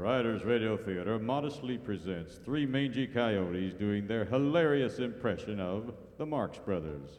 Riders Radio Theater modestly presents three mangy coyotes doing their hilarious impression of the Marx Brothers.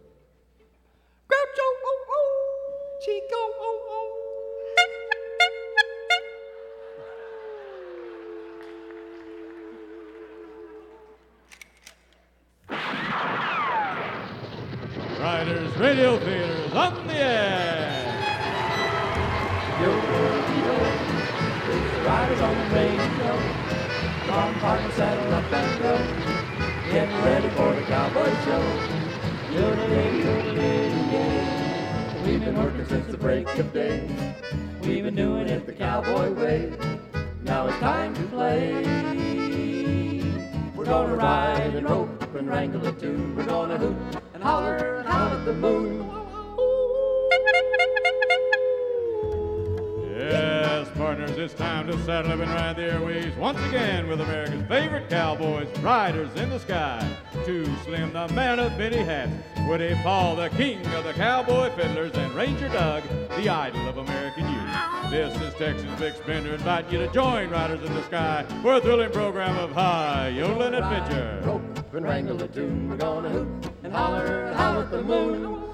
Partners, it's time to saddle up and ride the airways once again with America's favorite cowboys, Riders in the Sky. Too Slim, the man of many hats, Woody Paul, the king of the cowboy fiddlers, and Ranger Doug, the idol of American youth. This is Texas Bix Bender inviting you to join Riders in the Sky for a thrilling program of high yodeling adventure. Rope and wrangle a tune. We're gonna hoot and holler and howl at the moon.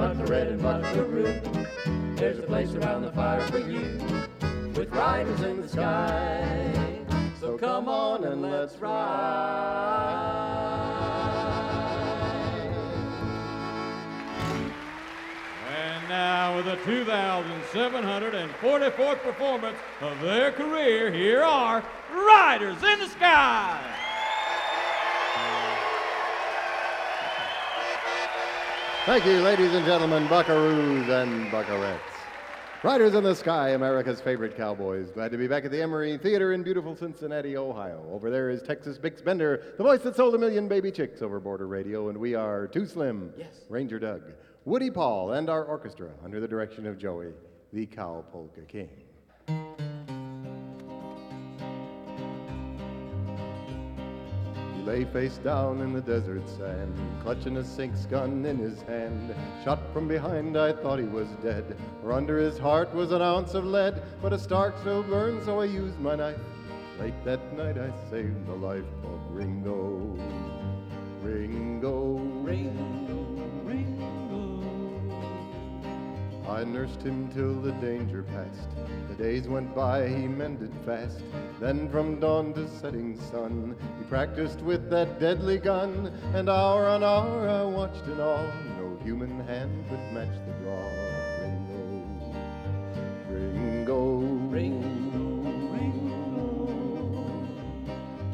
Everybody red and buckaroo. There's a place around the fire for you, with riders in the sky. So come on and let's ride. And now, with the 2,744th performance of their career, here are Riders in the Sky. Thank you, ladies and gentlemen, buckaroos and buckarettes. Riders in the Sky, America's favorite cowboys. Glad to be back at the Emery Theater in beautiful Cincinnati, Ohio. Over there is Texas Bix Bender, the voice that sold a million baby chicks over border radio, and we are Too Slim, Yes. Ranger Doug, Woody Paul, and our orchestra under the direction of Joey, the Cow Polka King. Lay face down in the desert sand, clutching a six-gun in his hand. Shot from behind, I thought he was dead, for under his heart was an ounce of lead. But a spark still burned, so I used my knife. Late that night, I saved the life of Ringo. Ringo. Ringo, Ringo. I nursed him till the danger passed. The days went by, he mended fast. Then from dawn to setting sun, he practiced with that deadly gun. And hour on hour I watched in awe. No human hand could match the draw. Ringo, Ringo, Ringo, Ringo.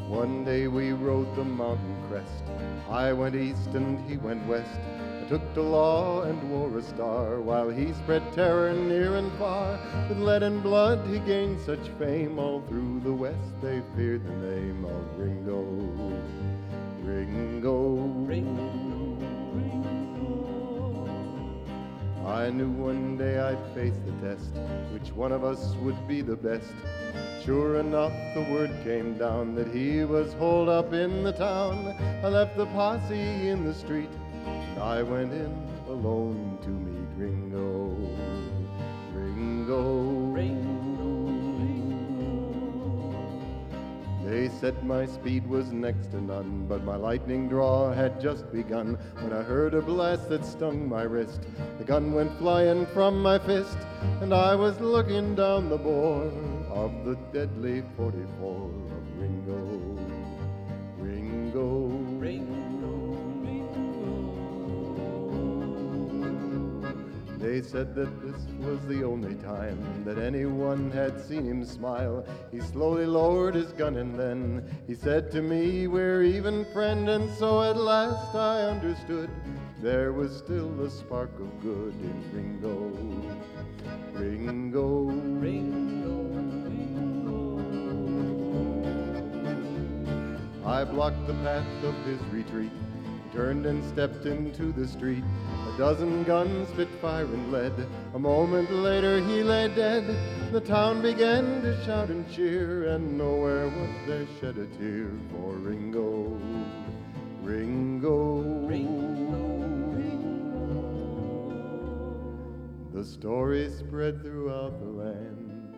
One day we rode the mountain crest. I went east and he went west. Took to law and wore a star while he spread terror near and far. With lead and blood he gained such fame all through the west. They feared the name of Ringo. Ringo. Ringo, Ringo. I knew one day I'd face the test, which one of us would be the best. Sure enough, the word came down that he was holed up in the town. I left the posse in the street, I went in alone to meet Ringo. Ringo. Ringo. They said my speed was next to none, but my lightning draw had just begun when I heard a blast that stung my wrist. The gun went flying from my fist, and I was looking down the bore of the deadly 44 of Ringo. Ringo. They said that this was the only time that anyone had seen him smile. He slowly lowered his gun and then he said to me, We're even friend. And so at last I understood there was still a spark of good in Ringo. Ringo. Ringo. Ringo. I blocked the path of his retreat, turned and stepped into the street. Dozen guns spit fire and lead. A moment later he lay dead. The town began to shout and cheer, and nowhere was there shed a tear for Ringo. Ringo. Ringo. The story spread throughout the land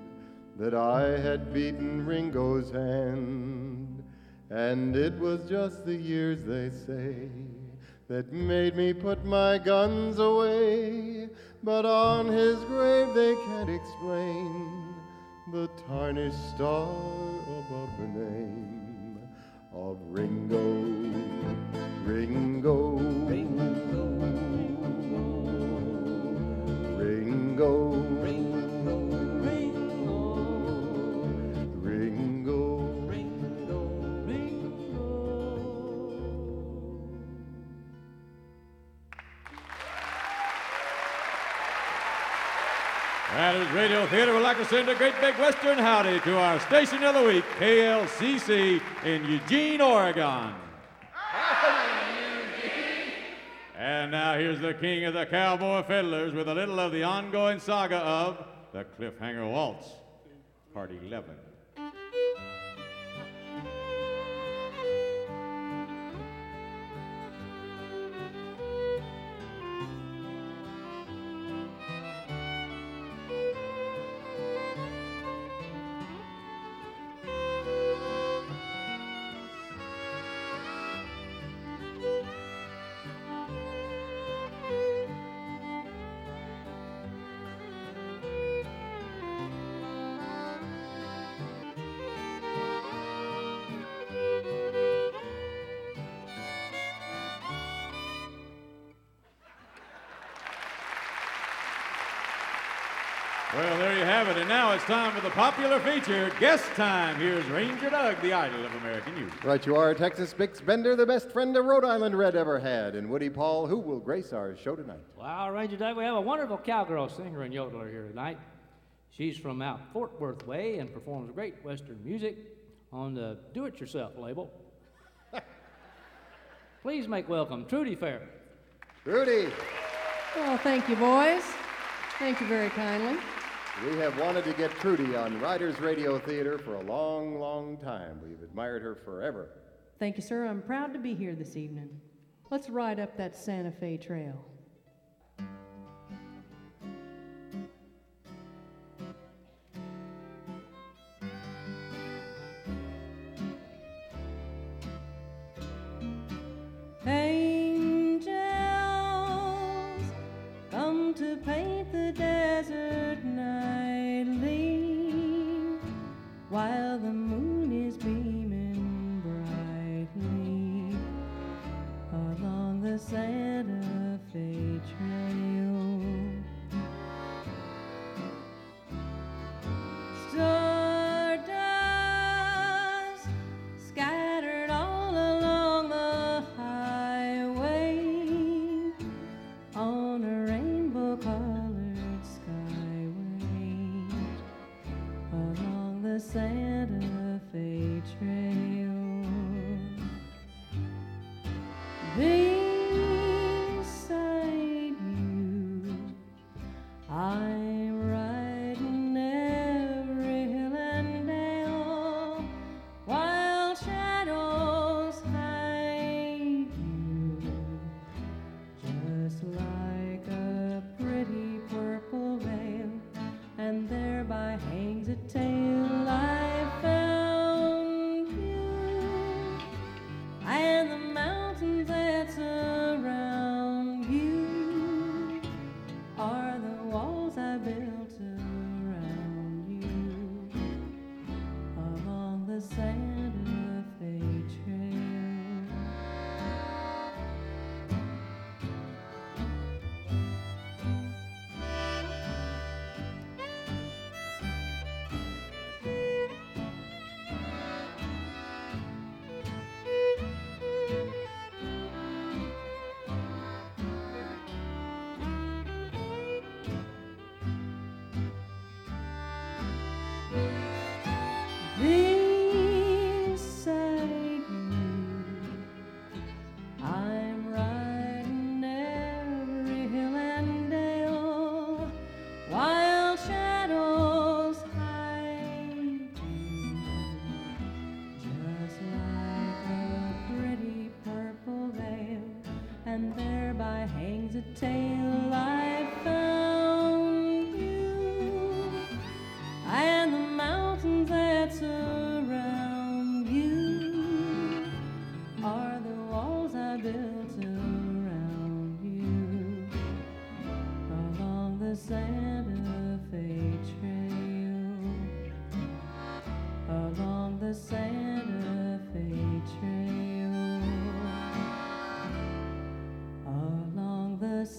that I had beaten Ringo's hand. And it was just the years, they say, that made me put my guns away. But on his grave they can't explain the tarnished star above the name of Ringo, Ringo, Ringo, Ringo, Ringo, to send a great big Western howdy to our station of the week, KLCC in Eugene, Oregon. And now here's the king of the cowboy fiddlers with a little of the ongoing saga of the Cliffhanger Waltz, Part 11. Well, there you have it. And now it's time for the popular feature, Guest Time. Here's Ranger Doug, the idol of American youth. Right, you are Texas Bix Bender, the best friend a Rhode Island Red ever had, and Woody Paul, who will grace our show tonight. Well, Ranger Doug, we have a wonderful cowgirl singer and yodeler here tonight. She's from out Fort Worth Way and performs great Western music on the Do It Yourself label. Please make welcome Trudy Fair. Trudy. Well, thank you, boys. Thank you very kindly. We have wanted to get Trudy on Riders Radio Theater for a long, long time. We've admired her forever. Thank you, sir. I'm proud to be here this evening. Let's ride up that Santa Fe Trail.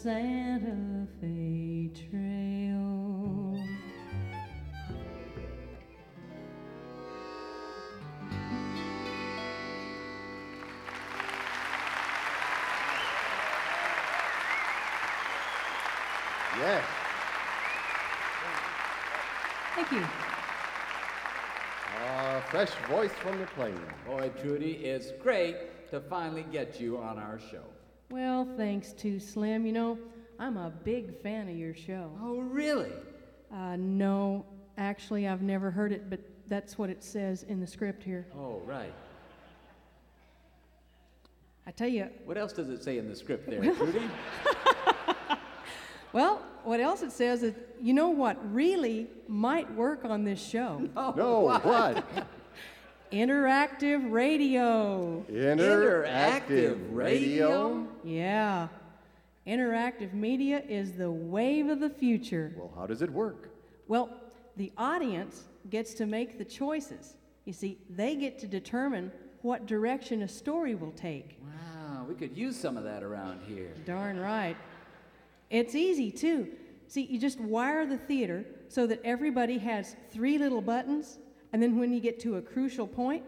Santa Fe Trail. Yes. Thank you. Ah, fresh voice from the plain. Boy, Trudy, it's great to finally get you on our show. Well, thanks Too Slim. You know, I'm a big fan of your show. Oh, really? Uh, no, actually, I've never heard it, but that's what it says in the script here. Oh, right. I tell you, What else does it say in the script there, Trudy? well, what else it says is, you know what really might work on this show? Oh, no, what? Interactive radio. Interactive radio? Yeah. Interactive media is the wave of the future. Well, how does it work? Well, the audience gets to make the choices. You see, they get to determine what direction a story will take. Wow, we could use some of that around here. Darn right. It's easy, too. See, you just wire the theater so that everybody has three little buttons, and then when you get to a crucial point,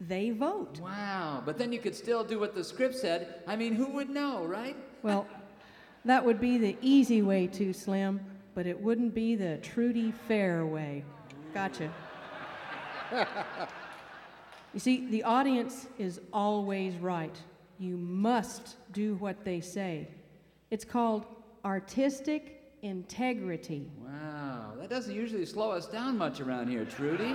they vote. Wow, but then you could still do what the script said. I mean, who would know, right? Well, that would be the easy way to, Slim, but it wouldn't be the Trudy Fair way. Gotcha. you see, the audience is always right. You must do what they say. It's called artistic integrity. That doesn't usually slow us down much around here, Trudy.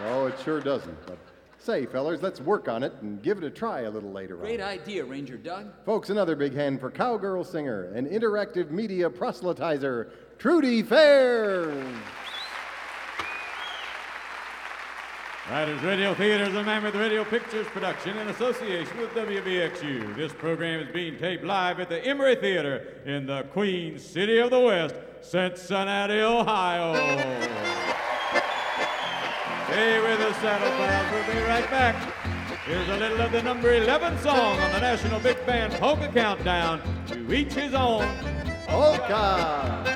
No, it sure doesn't. But say, fellers, let's work on it and give it a try a little later on. Great on. idea, Ranger Doug. Folks, another big hand for cowgirl singer and interactive media proselytizer, Trudy Fair. Riders Radio Theater is a Mammoth Radio Pictures production in association with WVXU. This program is being taped live at the Emery Theater in the Queen City of the West, Cincinnati, Ohio. Stay with us, Saddle Pals. We'll be right back. Here's a little of the number 11 song on the National Big Band Polka Countdown to each his own. Polka!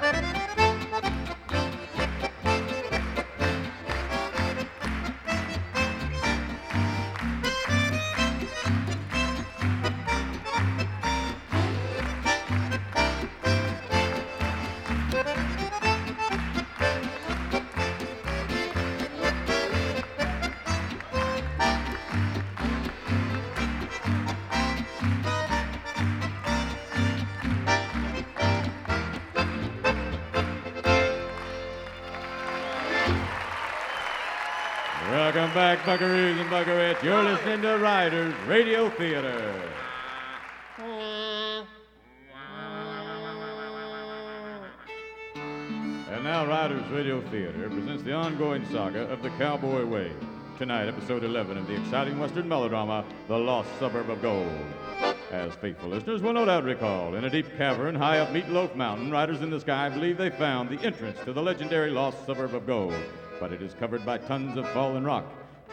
Buckaroos and Buckarettes. You're listening to Riders Radio Theater. And now, Riders Radio Theater presents the ongoing saga of the Cowboy Way. Tonight, episode 11 of the exciting Western melodrama, The Lost Suburb of Gold. As faithful listeners will no doubt recall, in a deep cavern high up Meatloaf Mountain, riders in the sky believe they found the entrance to the legendary Lost Suburb of Gold. But it is covered by tons of fallen rock.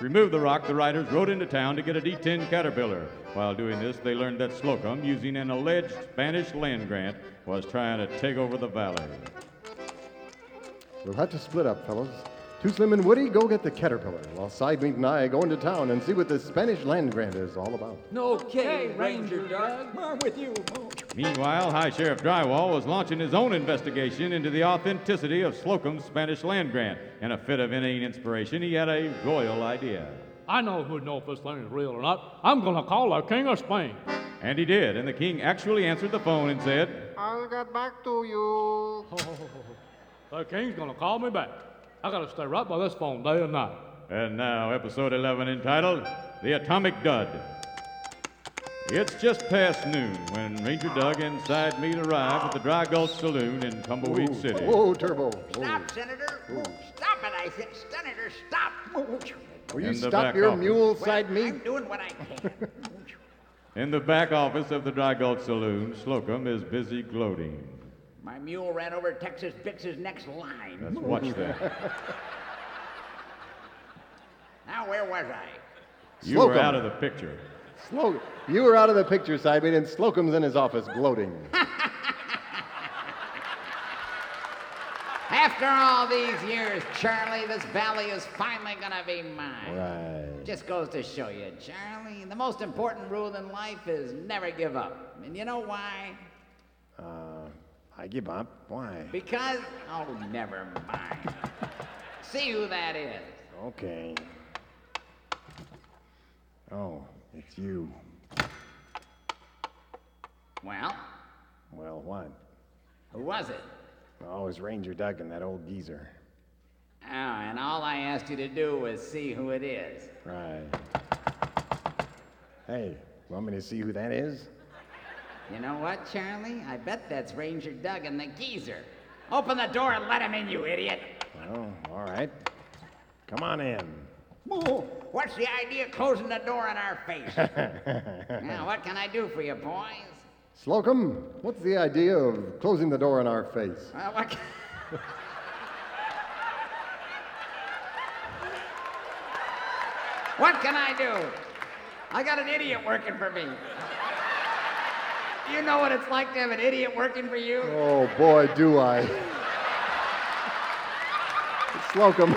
Remove the rock, the riders rode into town to get a D10 Caterpillar. While doing this, they learned that Slocum, using an alleged Spanish land grant, was trying to take over the valley. We'll have to split up, fellows. Too Slim and Woody, go get the Caterpillar, while Sidemeat and I go into town and see what this Spanish land grant is all about. Okay, Ranger Doug. I'm with you. Meanwhile, High Sheriff Drywall was launching his own investigation into the authenticity of Slocum's Spanish land grant. In a fit of inane inspiration, he had a royal idea. I know who'd know if this thing is real or not. I'm gonna call the King of Spain. And he did, and the king actually answered the phone and said, I'll get back to you. The King's gonna call me back. I gotta stay right by this phone day and night. And now, episode 11 entitled The Atomic Dud. It's just past noon when Ranger Doug and Side Meat arrive at the Dry Gulch Saloon in Tumbleweed City. Whoa, Turbo. Stop, Senator. Stop it, I said. Senator, stop. Will you In the stop back your office. mule, Well, Side Meat? I'm doing what I can. In the back office of the Dry Gulch Saloon, Slocum is busy gloating. My mule ran over Texas Bix's next line. Let's watch that. Now, where was I? You were Slocum. out of the picture. Slocum. You were out of the picture, Sidemeat, and Slocum's in his office gloating. After all these years, Charlie, this valley is finally gonna be mine. right. Just goes to show you, Charlie, the most important rule in life is never give up. And you know why? I give up. Why? Because, oh, never mind. See who that is. Okay. Oh, it's you. Well, Well, what? who was it? Oh, it's Ranger Doug and that old geezer. Oh, and all I asked you to do was see who it is. Right. Hey, want me to see who that is? You know what, Charlie? I bet that's Ranger Doug and the geezer. Open the door and let him in, you idiot. Oh, all right. Come on in. Moo, What's the idea of closing the door in our face? now, what can I do for you, boys? Slocum, what's the idea of closing the door in our face? Uh, what can... what can I do? I got an idiot working for me. You know what it's like to have an idiot working for you? Oh, boy, do I. Slocum.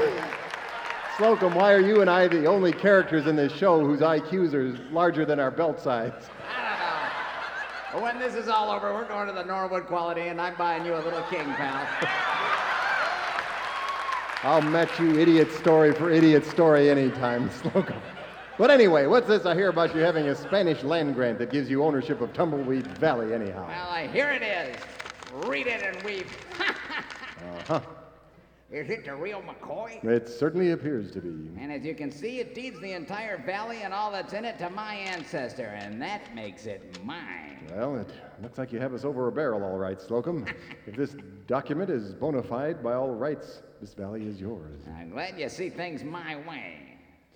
Slocum, why are you and I the only characters in this show whose IQs are larger than our belt sides? I don't know. But when this is all over, we're going to the Norwood Quality, and I'm buying you a little king, pal. I'll match you idiot story for idiot story anytime, Slocum. But anyway, what's this I hear about you having a Spanish land grant that gives you ownership of Tumbleweed Valley, anyhow? Well, uh, here it is. Read it and weep. Uh-huh. Is it the real McCoy? It certainly appears to be. And as you can see, it deeds the entire valley and all that's in it to my ancestor, and that makes it mine. Well, it looks like you have us over a barrel, all right, Slocum. if this document is bona fide by all rights, this valley is yours. I'm glad you see things my way.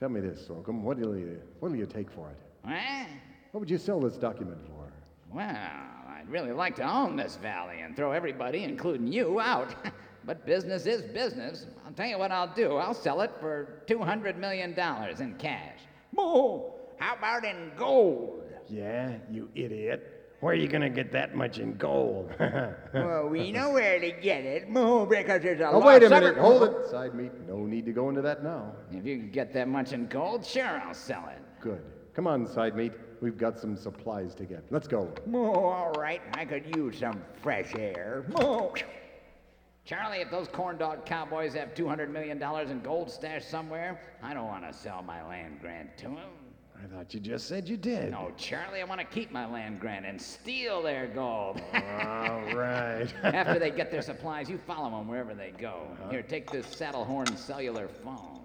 Tell me this, Slocum. What will you, what will you take for it? Huh? What would you sell this document for? Well, I'd really like to own this valley and throw everybody, including you, out. but business is business. I'll tell you what I'll do. I'll sell it for $200 million in cash. Moo! How about in gold? Yeah, you idiot. Where are you going to get that much in gold? well, we know where to get it. Moo, oh, because there's a oh, lot wait a minute. sucker- Hold it. Side meat. No need to go into that now. If you can get that much in gold, sure, I'll sell it. Good. Come on, side meat. We've got some supplies to get. Let's go. Moo, all right. I could use some fresh air. Moo. Charlie, if those corn dog cowboys have $200 million in gold stashed somewhere, I don't want to sell my land grant to them. I thought you just said you did. No, Charlie, I want to keep my land grant and steal their gold. All right. After they get their supplies, you follow them wherever they go. Uh-huh. Here, take this saddle horn cellular phone.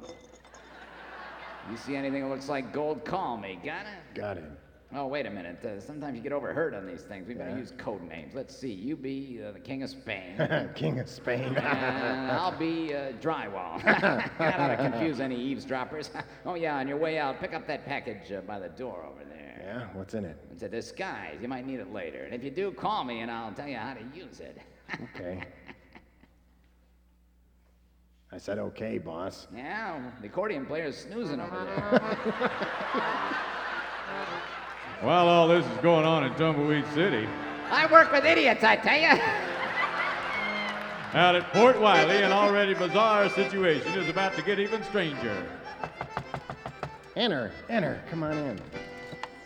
You see anything that looks like gold, call me. Got it? got it. Oh, wait a minute. Uh, sometimes you get overheard on these things. We better Yeah. use code names. Let's see. You be uh, the King of Spain. King of Spain. and I'll be uh, drywall. that ought to confuse any eavesdroppers. oh, yeah, on your way out, pick up that package uh, by the door over there. yeah, what's in it? It's a disguise. You might need it later. And if you do, call me and I'll tell you how to use it. Okay. I said okay, boss. yeah, the accordion player's snoozing over there. While all this is going on in Tumbleweed City, I work with idiots, I tell you. out at Port Wiley, an already bizarre situation is about to get even stranger. Enter, enter. Come on in.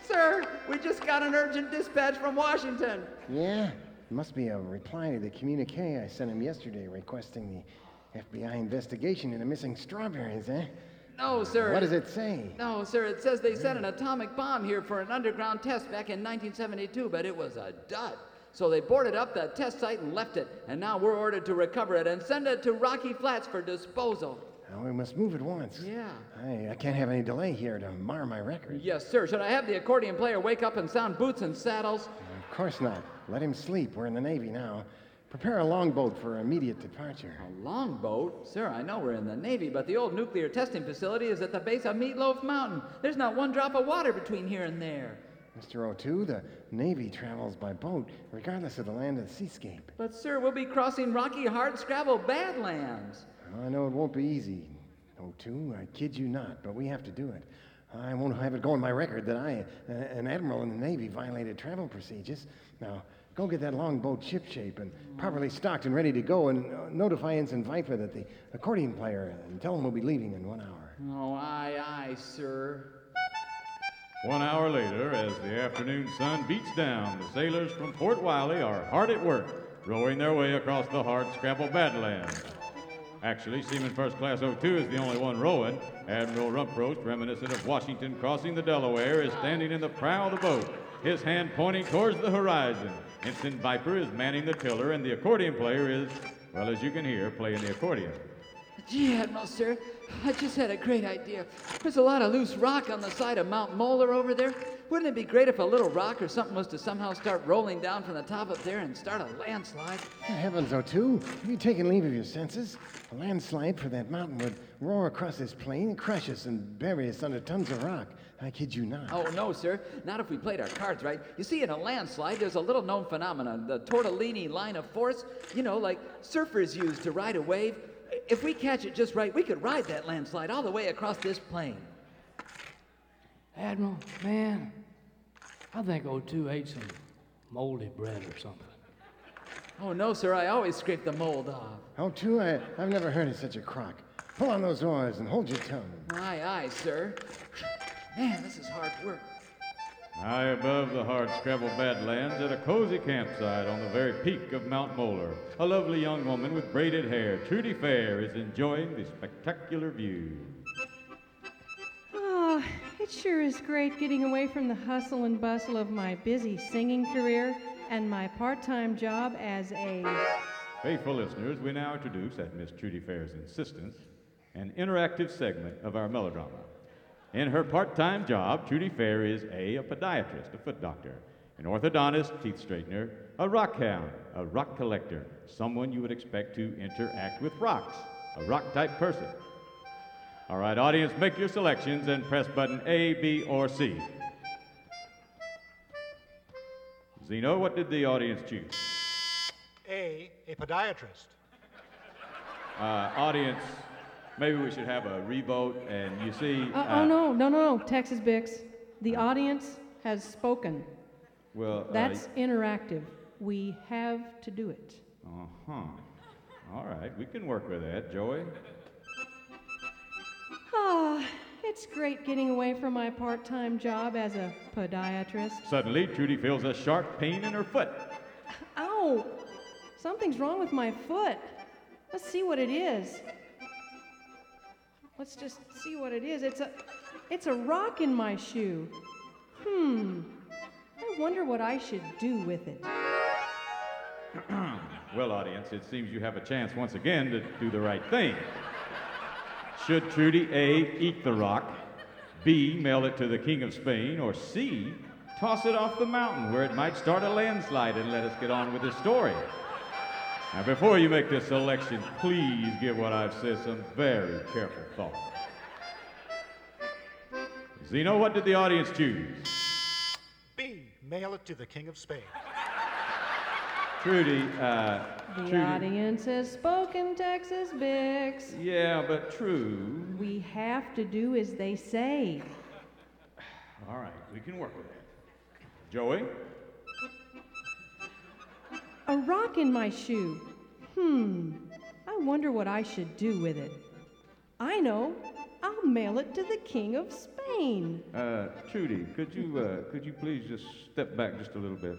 Sir, we just got an urgent dispatch from Washington. Yeah? It must be a reply to the communique I sent him yesterday requesting the FBI investigation into missing strawberries, eh? No, sir. What does it say? No, sir. It says they sent an atomic bomb here for an underground test back in 1972, but it was a dud. So they boarded up the test site and left it, and now we're ordered to recover it and send it to Rocky Flats for disposal. Now, we must move at once. Yeah. I, I can't have any delay here to mar my record. Yes, sir. Should I have the accordion player wake up and sound boots and saddles? Of course not. Let him sleep. We're in the Navy now. Prepare a longboat for immediate departure. A longboat? Sir, I know we're in the Navy, but the old nuclear testing facility is at the base of Meatloaf Mountain. There's not one drop of water between here and there. Mr. O'Toole, the Navy travels by boat, regardless of the land of the seascape. But, sir, we'll be crossing rocky, hard scrabble badlands. Well, I know it won't be easy, O'Toole. I kid you not, but we have to do it. I won't have it go on my record that I, an admiral in the Navy, violated travel procedures. Now, go get that longboat shipshape and properly stocked and ready to go, and uh, notify Ensign Viper that the accordion player, and tell him we'll be leaving in one hour. Oh, aye, aye, sir. One hour later, as the afternoon sun beats down, the sailors from Port Wiley are hard at work, rowing their way across the hard scrabble badlands. Actually, Seaman First Class 02 is the only one rowing. Admiral Rumproast, reminiscent of Washington crossing the Delaware, is standing in the prow of the boat, his hand pointing towards the horizon. Ensign Viper is manning the tiller, and the accordion player is, well, as you can hear, playing the accordion. Gee, Admiral, sir, I just had a great idea. There's a lot of loose rock on the side of Mount Molar over there. Wouldn't it be great if a little rock or something was to somehow start rolling down from the top up there and start a landslide? Heavens, O'Toole, have you taken leave of your senses? A landslide for that mountain would roar across this plain crush us and bury us under tons of rock. I kid you not. Oh, no, sir. Not if we played our cards right. You see, in a landslide, there's a little known phenomenon, the tortellini line of force. You know, like surfers use to ride a wave. If we catch it just right, we could ride that landslide all the way across this plain. Admiral, man, I think O2 ate some moldy bread or something. Oh, no, sir. I always scrape the mold off. O'Toole, I, I've never heard of such a crock. Pull on those oars and hold your tongue. Aye, aye, sir. Man, this is hard work. High above the hard scrabble badlands at a cozy campsite on the very peak of Mount Molar, a lovely young woman with braided hair, Trudy Fair, is enjoying the spectacular view. Oh, it sure is great getting away from the hustle and bustle of my busy singing career and my part time job as a. Faithful listeners, we now introduce, at Miss Trudy Fair's insistence, an interactive segment of our melodrama. In her part time job, Trudy Fair is A, a podiatrist, a foot doctor, an orthodontist, teeth straightener, a rock hound, a rock collector, someone you would expect to interact with rocks, a rock type person. All right, audience, make your selections and press button A, B, or C. Zeno, what did the audience choose? A, a podiatrist. Uh, audience, maybe we should have a revote. And you see, Uh, oh, no, no, no, no, Texas Bix. The audience has spoken. well, uh, That's interactive. We have to do it. uh huh. All right, we can work with that, Joey. Ah, it's great getting away from my part time job as a podiatrist. Suddenly, Trudy feels a sharp pain in her foot. Ow! Something's wrong with my foot. Let's see what it is. Let's just see what it is. It's a it's a rock in my shoe. Hmm. I wonder what I should do with it. well, audience, it seems you have a chance once again to do the right thing. Should Trudy A, eat the rock, B, mail it to the King of Spain, or C, toss it off the mountain where it might start a landslide and let us get on with the story? Now, before you make this selection, please give what I've said some very careful thought. Zeno, what did the audience choose? B, mail it to the King of Spain. Trudy, uh, The Trudy. audience has spoken, Texas Bix. Yeah, but true. We have to do as they say. All right, we can work with that. Joey? A rock in my shoe. Hmm. I wonder what I should do with it. I know. I'll mail it to the King of Spain. Uh, Trudy, could you uh, could you please just step back just a little bit?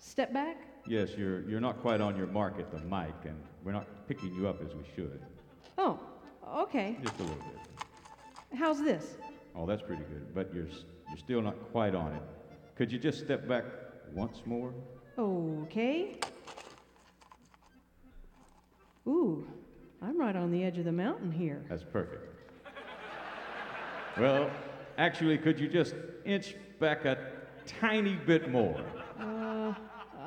Step back. Yes, you're you're not quite on your mark at the mic, and we're not picking you up as we should. Oh, okay. Just a little bit. How's this? Oh, that's pretty good, but you're you're still not quite on it. Could you just step back once more? Okay. Ooh, I'm right on the edge of the mountain here. That's perfect. Well, actually, could you just inch back a tiny bit more? Uh,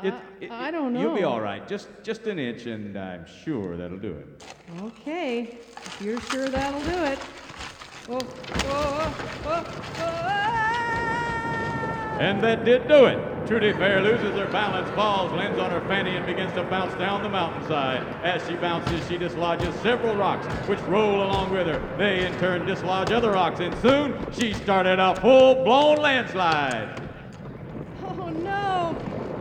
It- I, it- I don't know. You'll be all right. Just just an inch, and I'm sure that'll do it. Okay, if you're sure that'll do it. Oh, oh, oh, oh, And that did do it. Trudy Fair loses her balance, falls, lands on her fanny, and begins to bounce down the mountainside. As she bounces, she dislodges several rocks, which roll along with her. They, in turn, dislodge other rocks, and soon she started a full blown landslide. Oh no,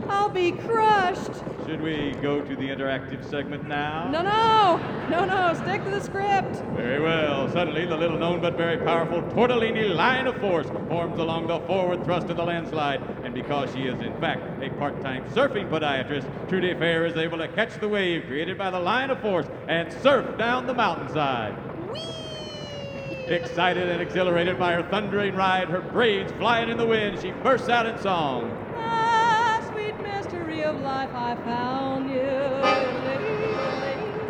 I'll be crushed. Should we go to the interactive segment now? No, no, no, no, stick to the script. Very well. Suddenly, the little known but very powerful Tortellini line of force forms along the forward thrust of the landslide. And because she is, in fact, a part time surfing podiatrist, Trudy Fair is able to catch the wave created by the line of force and surf down the mountainside. Excited and exhilarated by her thundering ride, her braids flying in the wind, she bursts out in song.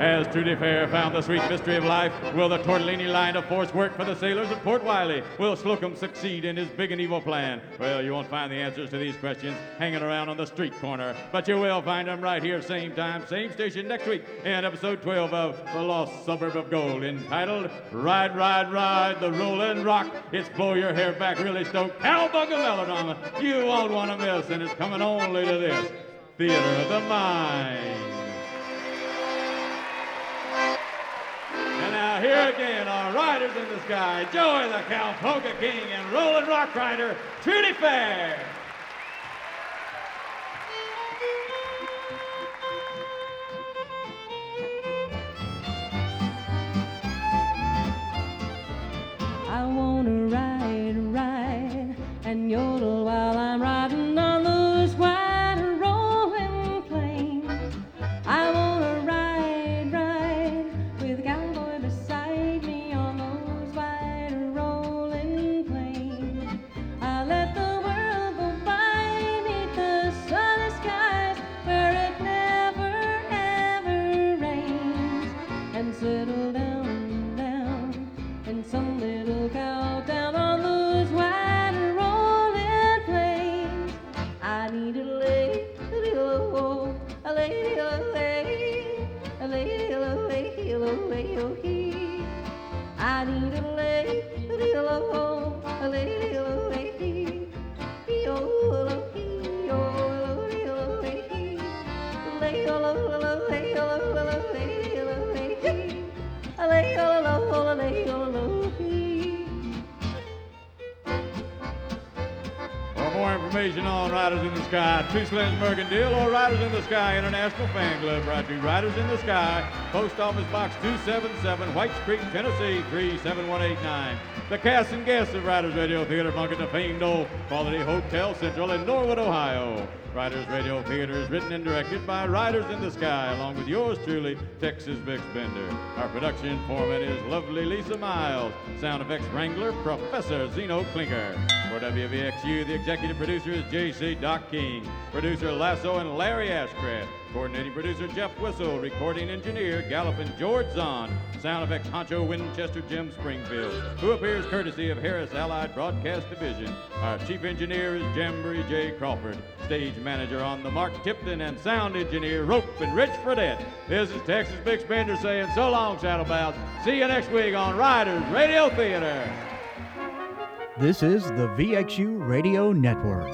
As Trudy Fair found the sweet mystery of life, will the Tortellini line of force work for the sailors at Port Wiley? Will Slocum succeed in his big and evil plan? Well, you won't find the answers to these questions hanging around on the street corner, but you will find them right here, same time, same station next week in episode 12 of The Lost Suburb of Gold, entitled Ride, Ride, Ride, the Rollin' Rock. It's blow your hair back, really stoked cowbunga melodrama you won't want to miss, and it's coming only to this Theater of the Mind. And now here again are Riders in the Sky, Joey the Cow, King, and Rolling Rock Rider, Trudy Fair. I wanna ride, ride, and yodel a lady, a lady, a a lady, a. I need a lady, information on Riders in the Sky, Too Slim's Mercantile or Riders in the Sky International Fan Club, brought to Riders in the Sky, Post Office Box 277, Whites Creek, Tennessee 37189. The cast and guests of Riders Radio Theater funk at the famed old Quality Hotel Central in Norwood, Ohio. Riders Radio Theater is written and directed by Riders in the Sky, along with yours truly, Texas Bix Bender. Our production foreman is lovely Lisa Miles. Sound effects wrangler, Professor Zeno Klinker. For WVXU, the executive producer is J.C. Doc King. Producer Lasso and Larry Ashcraft. Coordinating producer Jeff Whistle. Recording engineer Gallopin George Zahn. Sound effects honcho Winchester Jim Springfield, who appears courtesy of Harris Allied Broadcast Division. Our chief engineer is Jamboree J. Crawford. Stage manager on the Mark Tipton and sound engineer Rope and Rich Fredette. This is Texas Bix Bender saying so long, Saddlebags. See you next week on Riders Radio Theater. This is the VXU Radio Network.